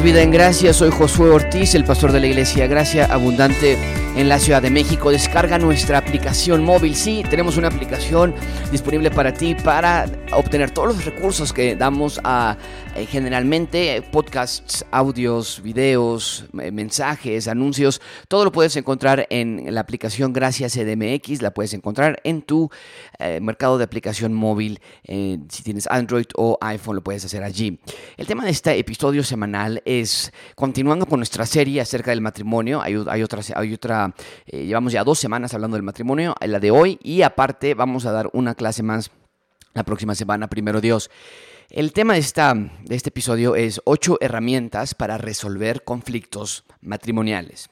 Vida en Gracia, soy Josué Ortiz, el pastor de la Iglesia Gracia Abundante en la Ciudad de México. Descarga nuestra aplicación móvil. Sí, tenemos una aplicación disponible para ti para obtener todos los recursos que damos a eh, generalmente podcasts, audios, videos, eh, mensajes, anuncios. Todo lo puedes encontrar en la aplicación Gracias CDMX. La puedes encontrar en tu eh, mercado de aplicación móvil. si tienes Android o iPhone, lo puedes hacer allí. El tema de este episodio semanal es continuando con nuestra serie acerca del matrimonio. Hay, hay otra, hay otra eh, llevamos ya dos semanas hablando del matrimonio, la de hoy, y aparte vamos a dar una clase más la próxima semana, primero Dios. El tema de, esta, de este episodio es ocho herramientas para resolver conflictos matrimoniales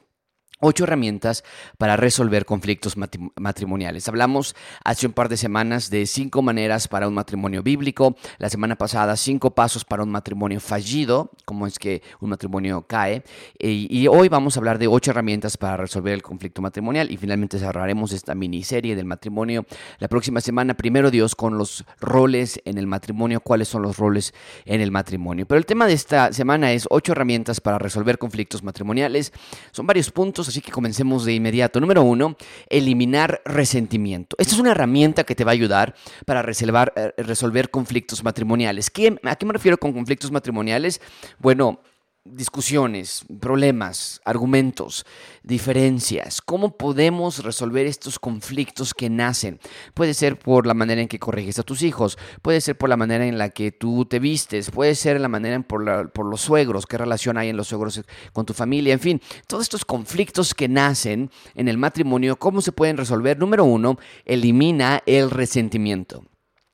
ocho herramientas para resolver conflictos matrimoniales. Hablamos hace un par de semanas de cinco maneras para un matrimonio bíblico. La semana pasada, cinco pasos para un matrimonio fallido, cómo es que un matrimonio cae. Y, hoy vamos a hablar de ocho herramientas para resolver el conflicto matrimonial. Y finalmente cerraremos esta miniserie del matrimonio la próxima semana, primero Dios, con los roles en el matrimonio, cuáles son los roles en el matrimonio. Pero el tema de esta semana es ocho herramientas para resolver conflictos matrimoniales. Son varios puntos así que comencemos de inmediato. Número uno, eliminar resentimiento. Esta es una herramienta que te va a ayudar para resolver, eh, resolver conflictos matrimoniales. ¿A qué me refiero con conflictos matrimoniales? Bueno, discusiones, problemas, argumentos, diferencias, cómo podemos resolver estos conflictos que nacen. Puede ser por la manera en que corriges a tus hijos, puede ser por la manera en la que tú te vistes, puede ser la manera en por, por los suegros, qué relación hay en los suegros con tu familia, en fin, todos estos conflictos que nacen en el matrimonio, ¿cómo se pueden resolver? Número uno, elimina el resentimiento.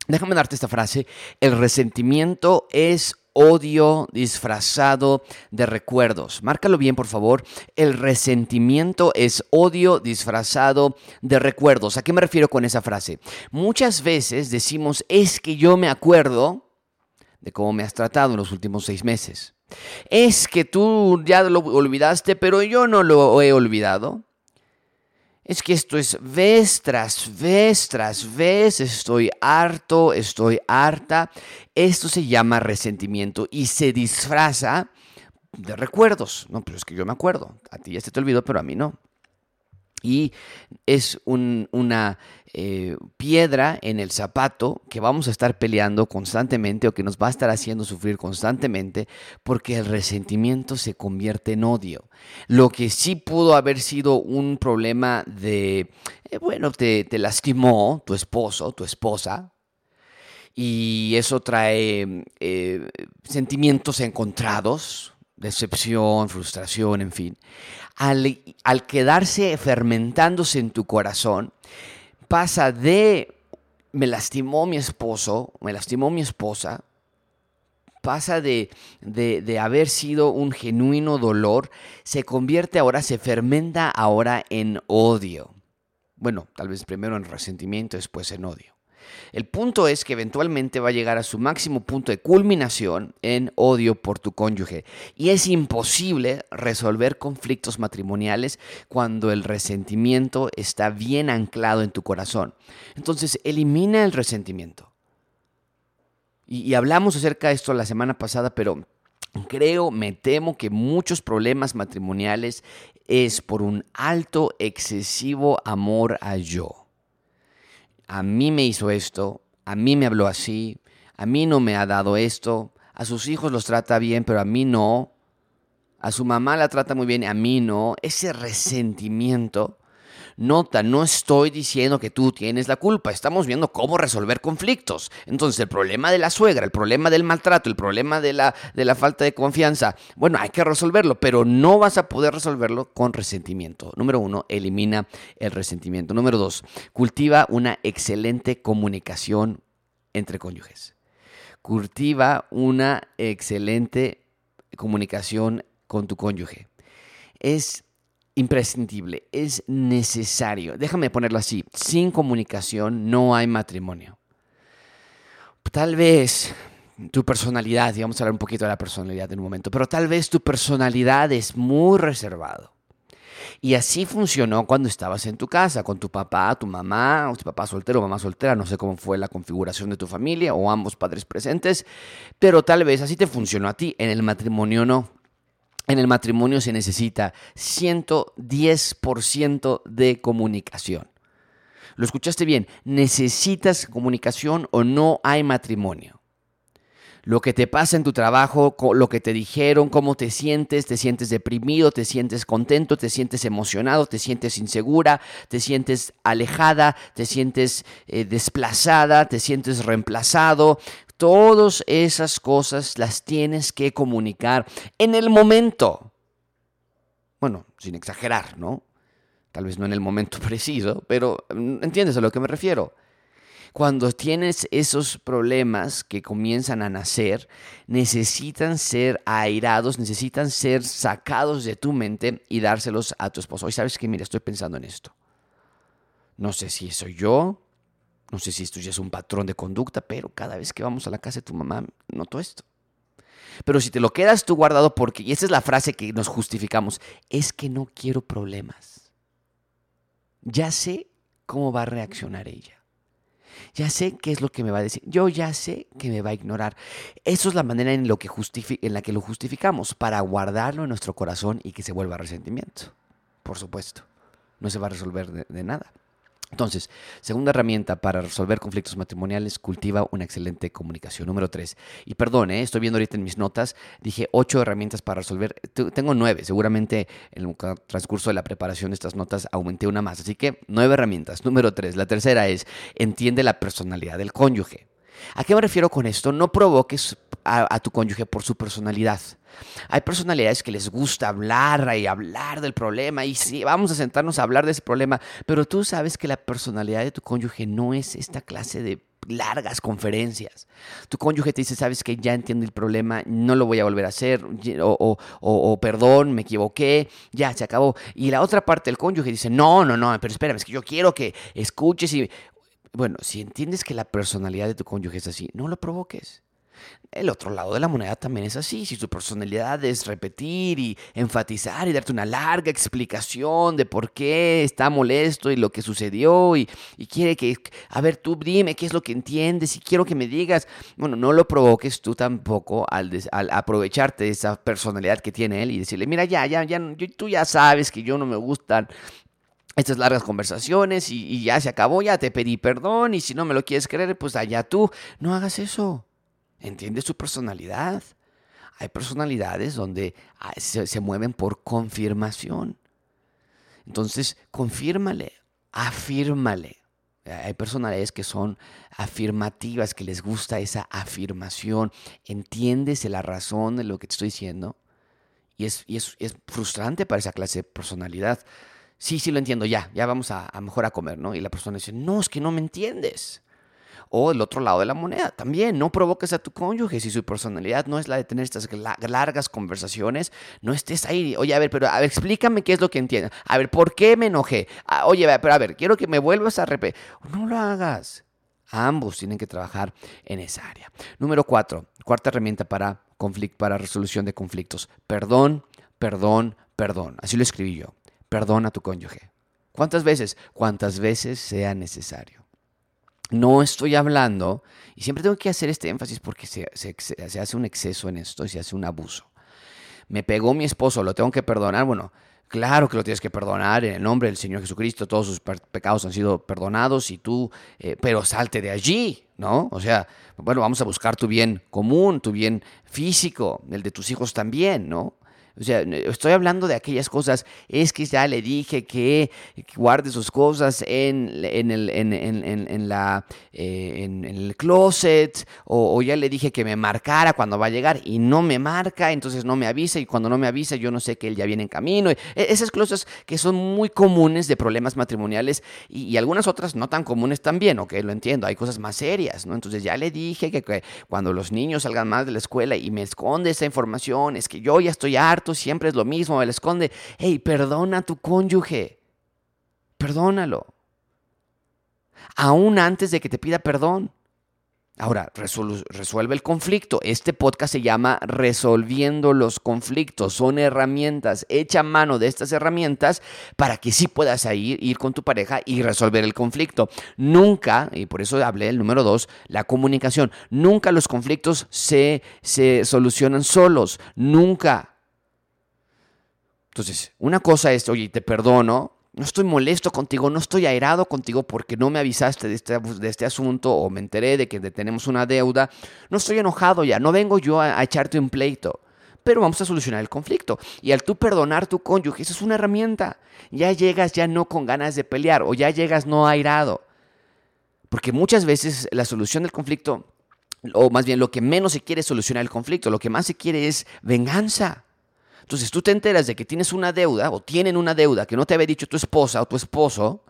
Déjame darte esta frase, el resentimiento es odio disfrazado de recuerdos. Márcalo bien, por favor. El resentimiento es odio disfrazado de recuerdos. ¿A qué me refiero con esa frase? Muchas veces decimos, es que yo me acuerdo de cómo me has tratado en los últimos seis meses. Es que tú ya lo olvidaste, pero yo no lo he olvidado. Es que esto es vez tras vez tras vez, estoy harto, estoy harta. Esto se llama resentimiento y se disfraza de recuerdos. No, pero es que yo me acuerdo. A ti ya se te olvidó, pero a mí no. Y es una eh, piedra en el zapato que vamos a estar peleando constantemente o que nos va a estar haciendo sufrir constantemente porque el resentimiento se convierte en odio. Lo que sí pudo haber sido un problema de, eh, bueno, te, lastimó tu esposo, tu esposa, y eso trae eh, sentimientos encontrados, decepción, frustración, en fin. Al, al, quedarse fermentándose en tu corazón, pasa de me lastimó mi esposo, me lastimó mi esposa, pasa de, de, haber sido un genuino dolor, se convierte ahora, se fermenta ahora en odio. Bueno, tal vez primero en resentimiento, después en odio. El punto es que eventualmente va a llegar a su máximo punto de culminación en odio por tu cónyuge. Y es imposible resolver conflictos matrimoniales cuando el resentimiento está bien anclado en tu corazón. Entonces, elimina el resentimiento. Y, hablamos acerca de esto la semana pasada, pero creo, me temo que muchos problemas matrimoniales es por un alto, excesivo amor a yo a mí me hizo esto, a mí me habló así, a mí no me ha dado esto, a sus hijos los trata bien, pero a mí no, a su mamá la trata muy bien, a mí no, ese resentimiento Nota, no estoy diciendo que tú tienes la culpa, estamos viendo cómo resolver conflictos. Entonces, el problema de la suegra, el problema del maltrato, el problema de la, de la falta de confianza, bueno, hay que resolverlo, pero no vas a poder resolverlo con resentimiento. Número uno, elimina el resentimiento. Número dos, cultiva una excelente comunicación entre cónyuges. Cultiva una excelente comunicación con tu cónyuge. Es imprescindible, es necesario. Déjame ponerlo así, sin comunicación no hay matrimonio. Tal vez tu personalidad, y vamos a hablar un poquito de la personalidad en un momento, pero tal vez tu personalidad es muy reservado. Y así funcionó cuando estabas en tu casa, con tu papá, tu mamá, o tu papá soltero mamá soltera, no sé cómo fue la configuración de tu familia o ambos padres presentes, pero tal vez así te funcionó a ti, en el matrimonio no. En el matrimonio se necesita 110% de comunicación. Lo escuchaste bien, necesitas comunicación o no hay matrimonio. Lo que te pasa en tu trabajo, lo que te dijeron, cómo te sientes, te sientes deprimido, te sientes contento, te sientes emocionado, te sientes insegura, te sientes alejada, te sientes eh, desplazada, te sientes reemplazado, Todas esas cosas las tienes que comunicar en el momento. Bueno, sin exagerar, ¿no? Tal vez no en el momento preciso, pero mm, entiendes a lo que me refiero. Cuando tienes esos problemas que comienzan a nacer, necesitan ser airados, necesitan ser sacados de tu mente y dárselos a tu esposo. Hoy sabes que, mira, estoy pensando en esto. No sé si soy yo, no sé si esto ya es un patrón de conducta, pero cada vez que vamos a la casa de tu mamá, noto esto. Pero si te lo quedas tú guardado porque, y esa es la frase que nos justificamos, es que no quiero problemas. Ya sé cómo va a reaccionar ella. Ya sé qué es lo que me va a decir. Yo ya sé que me va a ignorar. Eso es la manera en, lo que en la que lo justificamos, para guardarlo en nuestro corazón y que se vuelva resentimiento. Por supuesto. No se va a resolver de nada. Entonces, segunda herramienta para resolver conflictos matrimoniales, cultiva una excelente comunicación. Número tres, y perdón, ¿eh? estoy viendo ahorita en mis notas, dije ocho herramientas para resolver, tengo nueve, seguramente en el transcurso de la preparación de estas notas aumenté una más, así que nueve herramientas. Número tres, la tercera es, entiende la personalidad del cónyuge. ¿A qué me refiero con esto? No provoques a, tu cónyuge por su personalidad. Hay personalidades que les gusta hablar y hablar del problema y sí, vamos a sentarnos a hablar de ese problema, pero tú sabes que la personalidad de tu cónyuge no es esta clase de largas conferencias. Tu cónyuge te dice, sabes que ya entiendo el problema, no lo voy a volver a hacer, o, o, perdón, me equivoqué, ya se acabó. Y la otra parte del cónyuge dice, no, no, no, pero espérame, es que yo quiero que escuches y... Bueno, si entiendes que la personalidad de tu cónyuge es así, no lo provoques. El otro lado de la moneda también es así. Si su personalidad es repetir y enfatizar y darte una larga explicación de por qué está molesto y lo que sucedió y, quiere que, a ver, tú dime qué es lo que entiendes y quiero que me digas. Bueno, no lo provoques tú tampoco al, aprovecharte de esa personalidad que tiene él y decirle, mira, ya, ya, ya, tú ya sabes que yo no me gustan estas largas conversaciones y, ya se acabó, ya te pedí perdón y si no me lo quieres creer, pues allá tú. No hagas eso. Entiende su personalidad. Hay personalidades donde ah, se, mueven por confirmación. Entonces, confírmale, afírmale. Hay personalidades que son afirmativas, que les gusta esa afirmación. Entiendes la razón de lo que te estoy diciendo. Y es, frustrante para esa clase de personalidad. Sí, sí lo entiendo, ya, ya vamos a, mejor a comer, ¿no? Y la persona dice, no, es que no me entiendes. O el otro lado de la moneda, también no provoques a tu cónyuge. Si su personalidad no es la de tener estas largas conversaciones, no estés ahí. Oye, a ver, pero explícame qué es lo que entiendes. A ver, ¿por qué me enojé? Ah, oye, pero a ver, quiero que me vuelvas a repetir. No lo hagas. Ambos tienen que trabajar en esa área. Número cuatro, cuarta herramienta para, conflicto, para resolución de conflictos. Perdón, perdón, perdón. Así lo escribí yo. Perdona a tu cónyuge. ¿Cuántas veces? Cuántas veces sea necesario. No estoy hablando, y siempre tengo que hacer este énfasis porque se, hace un exceso en esto y se hace un abuso. Me pegó mi esposo, lo tengo que perdonar. Bueno, claro que lo tienes que perdonar en el nombre del Señor Jesucristo. Todos sus pecados han sido perdonados y tú, eh, pero salte de allí, ¿no? O sea, bueno, vamos a buscar tu bien común, tu bien físico, el de tus hijos también, ¿no? O sea, estoy hablando de aquellas cosas, es que ya le dije que guarde sus cosas en, en, el, en, eh, el closet, o, ya le dije que me marcara cuando va a llegar y no me marca, entonces no me avisa, y cuando no me avisa yo no sé que él ya viene en camino. E, esas cosas que son muy comunes de problemas matrimoniales y, algunas otras no tan comunes también, ok, lo entiendo, hay cosas más serias, ¿no? Entonces ya le dije que, que cuando los niños salgan más de la escuela y me esconde esa información, es que yo ya estoy harto siempre es lo mismo, me esconde. Hey, perdona a tu cónyuge. Perdónalo. Aún antes de que te pida perdón. Ahora, resuelve el conflicto. Este podcast se llama Resolviendo los conflictos. Son herramientas. Echa mano de estas herramientas para que sí puedas ir, ir con tu pareja y resolver el conflicto. Nunca, y por eso hablé del número dos, la comunicación. Nunca los conflictos se, se solucionan solos. Nunca. Entonces, una cosa es, oye, te perdono, no estoy molesto contigo, no estoy airado contigo porque no me avisaste de este, de este asunto o me enteré de que tenemos una deuda. No estoy enojado ya, no vengo yo a, echarte un pleito pero vamos a solucionar el conflicto. Y al tú perdonar tu cónyuge, eso es una herramienta. Ya llegas ya no con ganas de pelear o ya llegas no airado. Porque muchas veces la solución del conflicto, o más bien lo que menos se quiere es solucionar el conflicto, lo que más se quiere es venganza. Entonces tú te enteras de que tienes una deuda o tienen una deuda que no te había dicho tu esposa o tu esposo,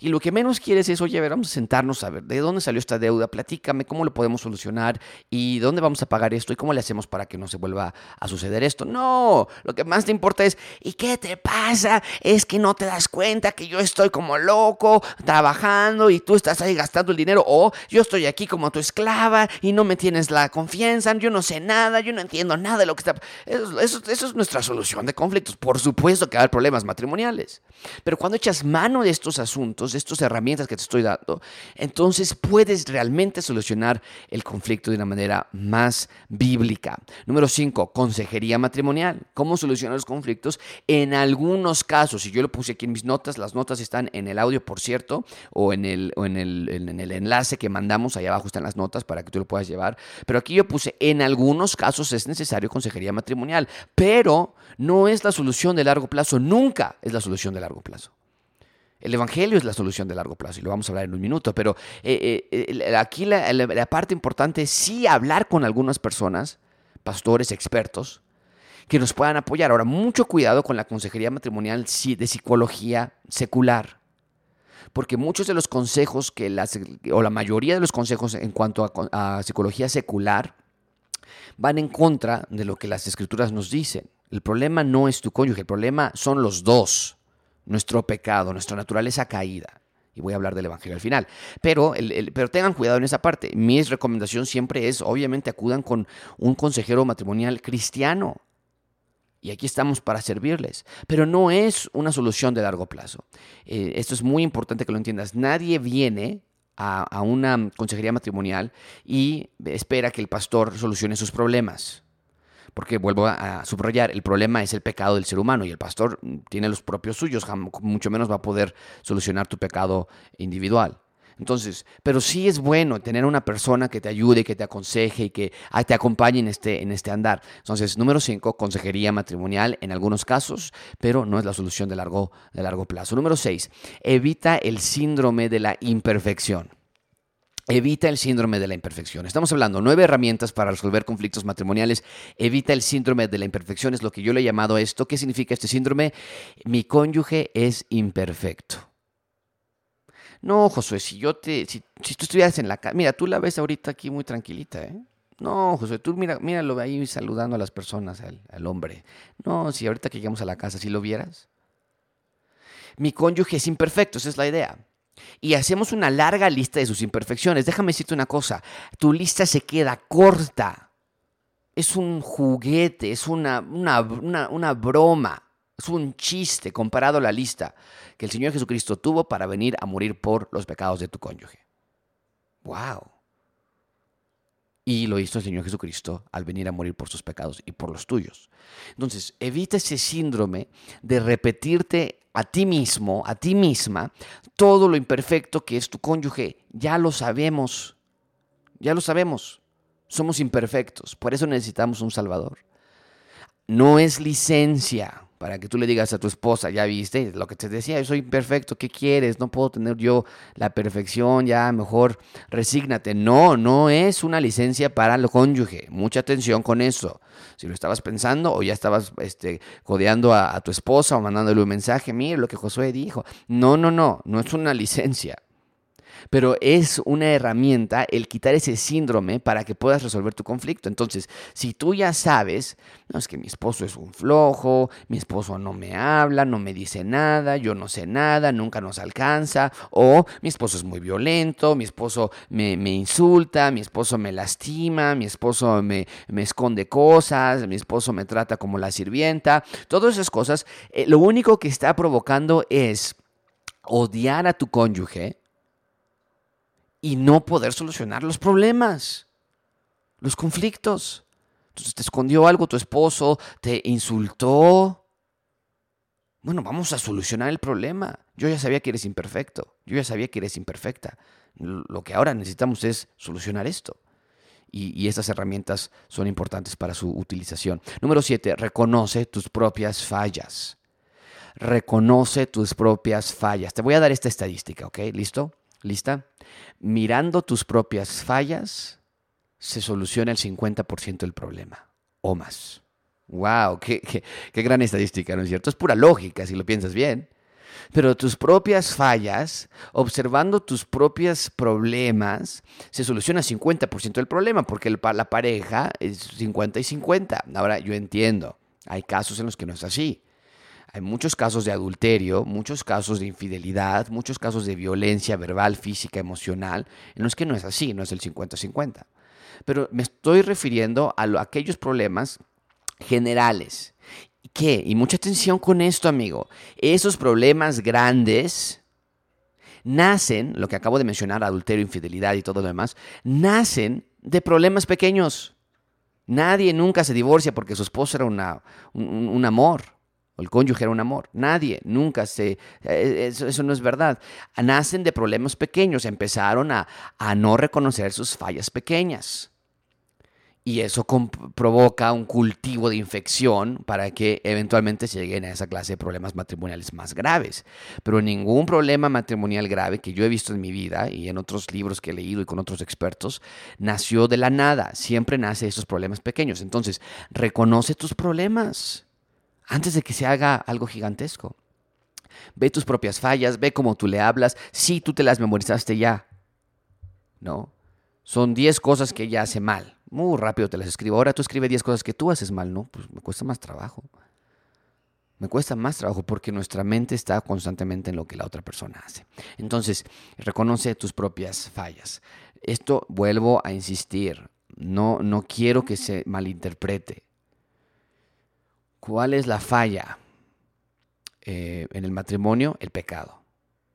y lo que menos quieres es, oye, a ver, vamos a sentarnos a ver de dónde salió esta deuda, platícame cómo lo podemos solucionar y dónde vamos a pagar esto y cómo le hacemos para que no se vuelva a suceder esto. No, lo que más te importa es, ¿y qué te pasa? Es que no te das cuenta que yo estoy como loco trabajando y tú estás ahí gastando el dinero o yo estoy aquí como tu esclava y no me tienes la confianza, yo no sé nada, yo no entiendo nada de lo que está... Eso, eso, eso es nuestra solución de conflictos. Por supuesto que hay problemas matrimoniales, pero cuando echas mano de estos asuntos, estas herramientas que te estoy dando, entonces puedes realmente solucionar el conflicto de una manera más bíblica. Número 5, consejería matrimonial. ¿Cómo solucionar los conflictos? En algunos casos, y yo lo puse aquí en mis notas, las notas están en el audio, por cierto, o en el, en el, en el enlace que mandamos, ahí abajo están las notas para que tú lo puedas llevar. Pero aquí yo puse, en algunos casos es necesario consejería matrimonial, pero no es la solución de largo plazo, nunca es la solución de largo plazo. El Evangelio es la solución de largo plazo y lo vamos a hablar en un minuto, pero eh, eh, aquí la, parte importante es sí hablar con algunas personas, pastores, expertos, que nos puedan apoyar. Ahora, mucho cuidado con la consejería matrimonial de psicología secular, porque muchos de los consejos que las, o la mayoría de los consejos en cuanto a, a psicología secular van en contra de lo que las escrituras nos dicen. El problema no es tu cónyuge, el problema son los dos nuestro pecado, nuestra naturaleza caída. Y voy a hablar del Evangelio al final. Pero, pero tengan cuidado en esa parte. Mi recomendación siempre es, obviamente, acudan con un consejero matrimonial cristiano. Y aquí estamos para servirles. Pero no es una solución de largo plazo. Eh, esto es muy importante que lo entiendas. Nadie viene a, a una consejería matrimonial y espera que el pastor solucione sus problemas porque vuelvo a subrayar, el problema es el pecado del ser humano y el pastor tiene los propios suyos, mucho menos va a poder solucionar tu pecado individual. Entonces, pero sí es bueno tener una persona que te ayude, que te aconseje y que ah, te acompañe en este, en este andar. Entonces, número cinco, consejería matrimonial en algunos casos, pero no es la solución de largo, de largo plazo. Número seis, evita el síndrome de la imperfección. Evita el síndrome de la imperfección. Estamos hablando nueve herramientas para resolver conflictos matrimoniales. Evita el síndrome de la imperfección es lo que yo le he llamado esto. ¿Qué significa este síndrome? Mi cónyuge es imperfecto. No, Josué, si yo te, si, tú estuvieras en la casa, mira, tú la ves ahorita aquí muy tranquilita, ¿eh? No, Josué, tú mira, míralo ahí saludando a las personas, al, hombre. No, si ahorita que llegamos a la casa, si lo vieras. Mi cónyuge es imperfecto, esa es la idea y hacemos una larga lista de sus imperfecciones. Déjame decirte una cosa, tu lista se queda corta. Es un juguete, es una, una, broma, es un chiste comparado a la lista que el Señor Jesucristo tuvo para venir a morir por los pecados de tu cónyuge. ¡Wow! Y lo hizo el Señor Jesucristo al venir a morir por sus pecados y por los tuyos. Entonces, evita ese síndrome de repetirte a ti mismo, a ti misma, todo lo imperfecto que es tu cónyuge. Ya lo sabemos, ya lo sabemos. Somos imperfectos, por eso necesitamos un Salvador. No es licencia, para que tú le digas a tu esposa, ya viste, lo que te decía, yo soy imperfecto, ¿qué quieres? No puedo tener yo la perfección, ya mejor resígnate. No, no es una licencia para el cónyuge. Mucha atención con eso. Si lo estabas pensando o ya estabas este, codeando a, a tu esposa o mandándole un mensaje, mire lo que Josué dijo. No, no, no, no es una licencia pero es una herramienta el quitar ese síndrome para que puedas resolver tu conflicto. Entonces, si tú ya sabes, no es que mi esposo es un flojo, mi esposo no me habla, no me dice nada, yo no sé nada, nunca nos alcanza, o mi esposo es muy violento, mi esposo me, insulta, mi esposo me lastima, mi esposo me, esconde cosas, mi esposo me trata como la sirvienta, todas esas cosas, eh, lo único que está provocando es odiar a tu cónyuge, y no poder solucionar los problemas, los conflictos. Entonces te escondió algo tu esposo, te insultó, Bueno, vamos a solucionar el problema. Yo ya sabía que eres imperfecto. Yo ya sabía que eres imperfecta. Lo que ahora necesitamos es solucionar esto. Y, estas herramientas son importantes para su utilización. Número siete, reconoce tus propias fallas. Reconoce tus propias fallas. Te voy a dar esta estadística, ¿ok? ¿Listo? ¿Lista? Mirando tus propias fallas, se soluciona el 50% del problema o más. ¡Wow! Qué, qué, gran estadística, ¿no es cierto? Es pura lógica si lo piensas bien. Pero tus propias fallas, observando tus propios problemas, se soluciona 50% del problema, porque la pareja es 50 y 50. Ahora, yo entiendo, hay casos en los que no es así. Hay muchos casos de adulterio, muchos casos de infidelidad, muchos casos de violencia verbal, física, emocional, en los que no es así, no es el 50-50. Pero me estoy refiriendo a, aquellos problemas generales. ¿Qué? Y mucha atención con esto, amigo. Esos problemas grandes nacen, lo que acabo de mencionar, adulterio, infidelidad y todo lo demás, nacen de problemas pequeños. Nadie nunca se divorcia porque su esposo era una, un, amor o el cónyuge era un amor. Nadie, nunca se... Eh, eso, no es verdad. Nacen de problemas pequeños, empezaron a, a no reconocer sus fallas pequeñas y eso provoca un cultivo de infección para que eventualmente se lleguen a esa clase de problemas matrimoniales más graves. Pero ningún problema matrimonial grave que yo he visto en mi vida y en otros libros que he leído y con otros expertos nació de la nada. Siempre nace de esos problemas pequeños. Entonces, reconoce tus problemas antes de que se haga algo gigantesco. Ve tus propias fallas, ve cómo tú le hablas. Si tú te las memorizaste ya, ¿no? Son 10 cosas que ella hace mal. Muy rápido te las escribo. Ahora tú escribe 10 cosas que tú haces mal, ¿no? Pues me cuesta más trabajo. Me cuesta más trabajo porque nuestra mente está constantemente en lo que la otra persona hace. Entonces, reconoce tus propias fallas. Esto vuelvo a insistir. No, no quiero que se malinterprete. ¿Cuál es la falla eh, en el matrimonio? El pecado.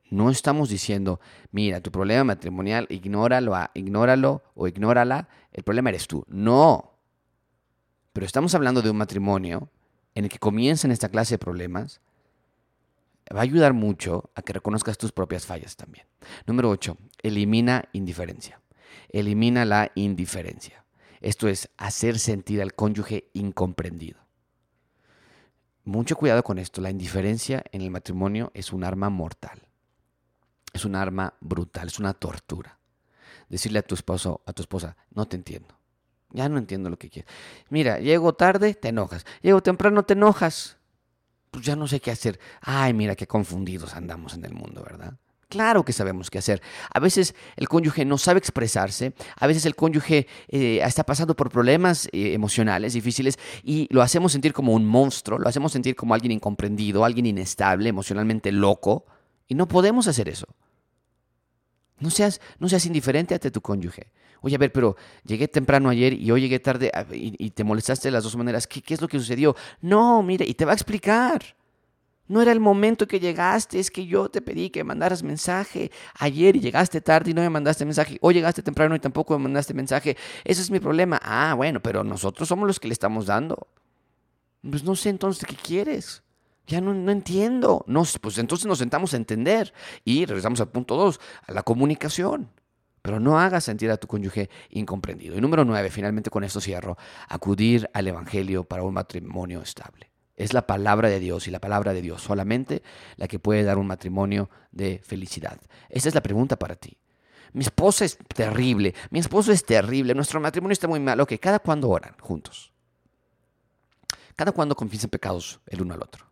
No estamos diciendo, mira, tu problema matrimonial, ignóralo, ignóralo o ignórala, el problema eres tú. No. Pero estamos hablando de un matrimonio en el que comienzan esta clase de problemas. Va a ayudar mucho a que reconozcas tus propias fallas también. Número 8. Elimina indiferencia. Elimina la indiferencia. Esto es hacer sentir al cónyuge incomprendido. Mucho cuidado con esto. La indiferencia en el matrimonio es un arma mortal es un arma brutal, es una tortura. Decirle a tu esposo, a tu esposa, no te entiendo. Ya no entiendo lo que quieres. Mira, llego tarde, te enojas. Llego temprano, te enojas. Pues ya no sé qué hacer. Ay, mira qué confundidos andamos en el mundo, ¿verdad? Claro que sabemos qué hacer. A veces el cónyuge no sabe expresarse, a veces el cónyuge eh, está pasando por problemas eh, emocionales difíciles y lo hacemos sentir como un monstruo, lo hacemos sentir como alguien incomprendido, alguien inestable, emocionalmente loco. Y no podemos hacer eso. No seas, no seas indiferente ante tu cónyuge. Oye, a ver, pero llegué temprano ayer y hoy llegué tarde y, te molestaste de las dos maneras. ¿Qué, ¿Qué, es lo que sucedió? No, mire, y te va a explicar. No era el momento que llegaste, es que yo te pedí que mandaras mensaje ayer y llegaste tarde y no me mandaste mensaje. O llegaste temprano y tampoco me mandaste mensaje. Ese es mi problema. Ah, bueno, pero nosotros somos los que le estamos dando. Pues no sé entonces qué quieres. Ya no, entiendo. pues entonces nos sentamos a entender y regresamos al punto dos, a la comunicación. Pero no hagas sentir a tu cónyuge incomprendido. Y número nueve, finalmente con esto cierro, acudir al Evangelio para un matrimonio estable. Es la palabra de Dios y la palabra de Dios solamente la que puede dar un matrimonio de felicidad. Esa es la pregunta para ti. Mi esposa es terrible, mi esposo es terrible, nuestro matrimonio está muy malo. Ok, cada cuando oran juntos. Cada cuando confiesan pecados el uno al otro.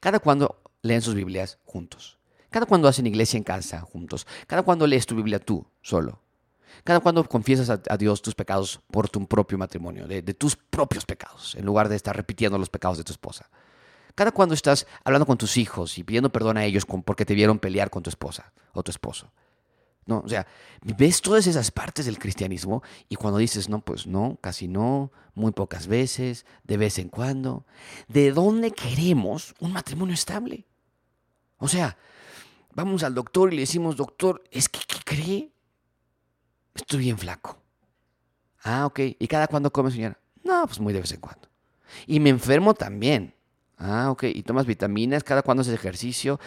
Cada cuando leen sus Biblias juntos. Cada cuando hacen iglesia en casa juntos. Cada cuando lees tu Biblia tú solo. Cada cuando confiesas a, Dios tus pecados por tu propio matrimonio, de, tus propios pecados, en lugar de estar repitiendo los pecados de tu esposa. Cada cuando estás hablando con tus hijos y pidiendo perdón a ellos porque te vieron pelear con tu esposa o tu esposo. No, o sea, ves todas esas partes del cristianismo y cuando dices, no, pues no, casi no, muy pocas veces, de vez en cuando, ¿de dónde queremos un matrimonio estable? O sea, vamos al doctor y le decimos, doctor, es que, ¿qué cree? Estoy bien flaco. Ah, ok. ¿Y cada cuándo come, señora? No, pues muy de vez en cuando. Y me enfermo también. Ah, ok. ¿Y tomas vitaminas? ¿Cada cuándo haces ejercicio?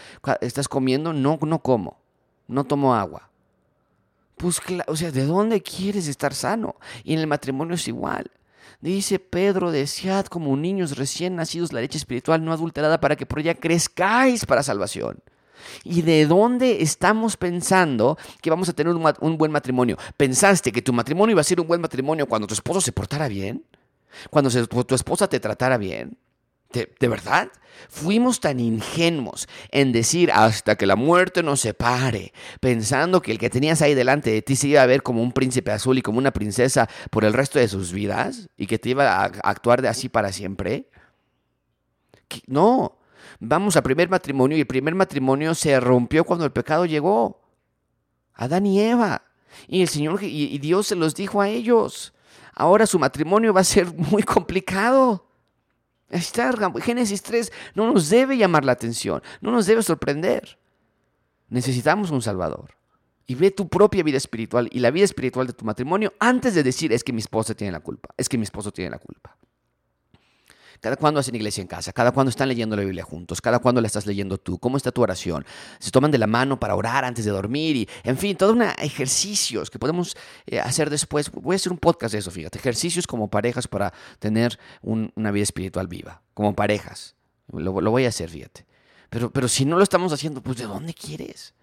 ¿Estás comiendo? No, no como. No tomo agua. Pues, o sea, ¿de dónde quieres estar sano? Y en el matrimonio es igual. Dice Pedro, desead como niños recién nacidos la leche espiritual no adulterada para que por ella crezcáis para salvación. ¿Y de dónde estamos pensando que vamos a tener un, buen matrimonio? ¿Pensaste que tu matrimonio iba a ser un buen matrimonio cuando tu esposo se portara bien? ¿Cuando tu esposa te tratara bien? ¿De, verdad? Fuimos tan ingenuos en decir hasta que la muerte nos separe, pensando que el que tenías ahí delante de ti se iba a ver como un príncipe azul y como una princesa por el resto de sus vidas y que te iba a actuar de así para siempre. No, vamos a primer matrimonio y el primer matrimonio se rompió cuando el pecado llegó. Adán y Eva. Y el Señor y Dios se los dijo a ellos. Ahora su matrimonio va a ser muy complicado. Génesis 3 no nos debe llamar la atención, no nos debe sorprender. Necesitamos un Salvador. Y ve tu propia vida espiritual y la vida espiritual de tu matrimonio antes de decir es que mi esposa tiene la culpa, es que mi esposo tiene la culpa. Cada cuándo hacen iglesia en casa, cada cuándo están leyendo la Biblia juntos, cada cuándo la estás leyendo tú, cómo está tu oración. Se toman de la mano para orar antes de dormir y, en fin, todos unos ejercicios que podemos eh, hacer después. Voy a hacer un podcast de eso, fíjate. Ejercicios como parejas para tener una vida espiritual viva, como parejas. Lo, lo, voy a hacer, fíjate. Pero, pero si no lo estamos haciendo, pues ¿de dónde quieres?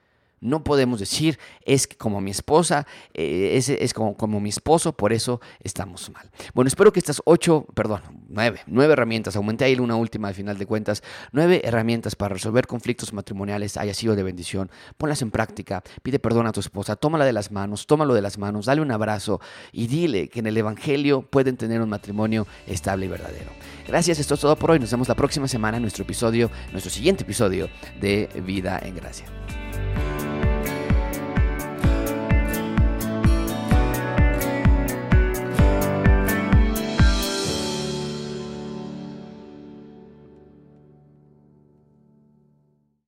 No podemos decir, es como mi esposa, eh, es, es como, como, mi esposo, por eso estamos mal. Bueno, espero que estas ocho, perdón, nueve, nueve herramientas, aumenté ahí una última al final de cuentas, nueve herramientas para resolver conflictos matrimoniales haya sido de bendición. Ponlas en práctica, pide perdón a tu esposa, tómala de las manos, tómalo de las manos, dale un abrazo y dile que en el Evangelio pueden tener un matrimonio estable y verdadero. Gracias, esto es todo por hoy. Nos vemos la próxima semana en nuestro episodio, nuestro siguiente episodio de Vida en Gracia.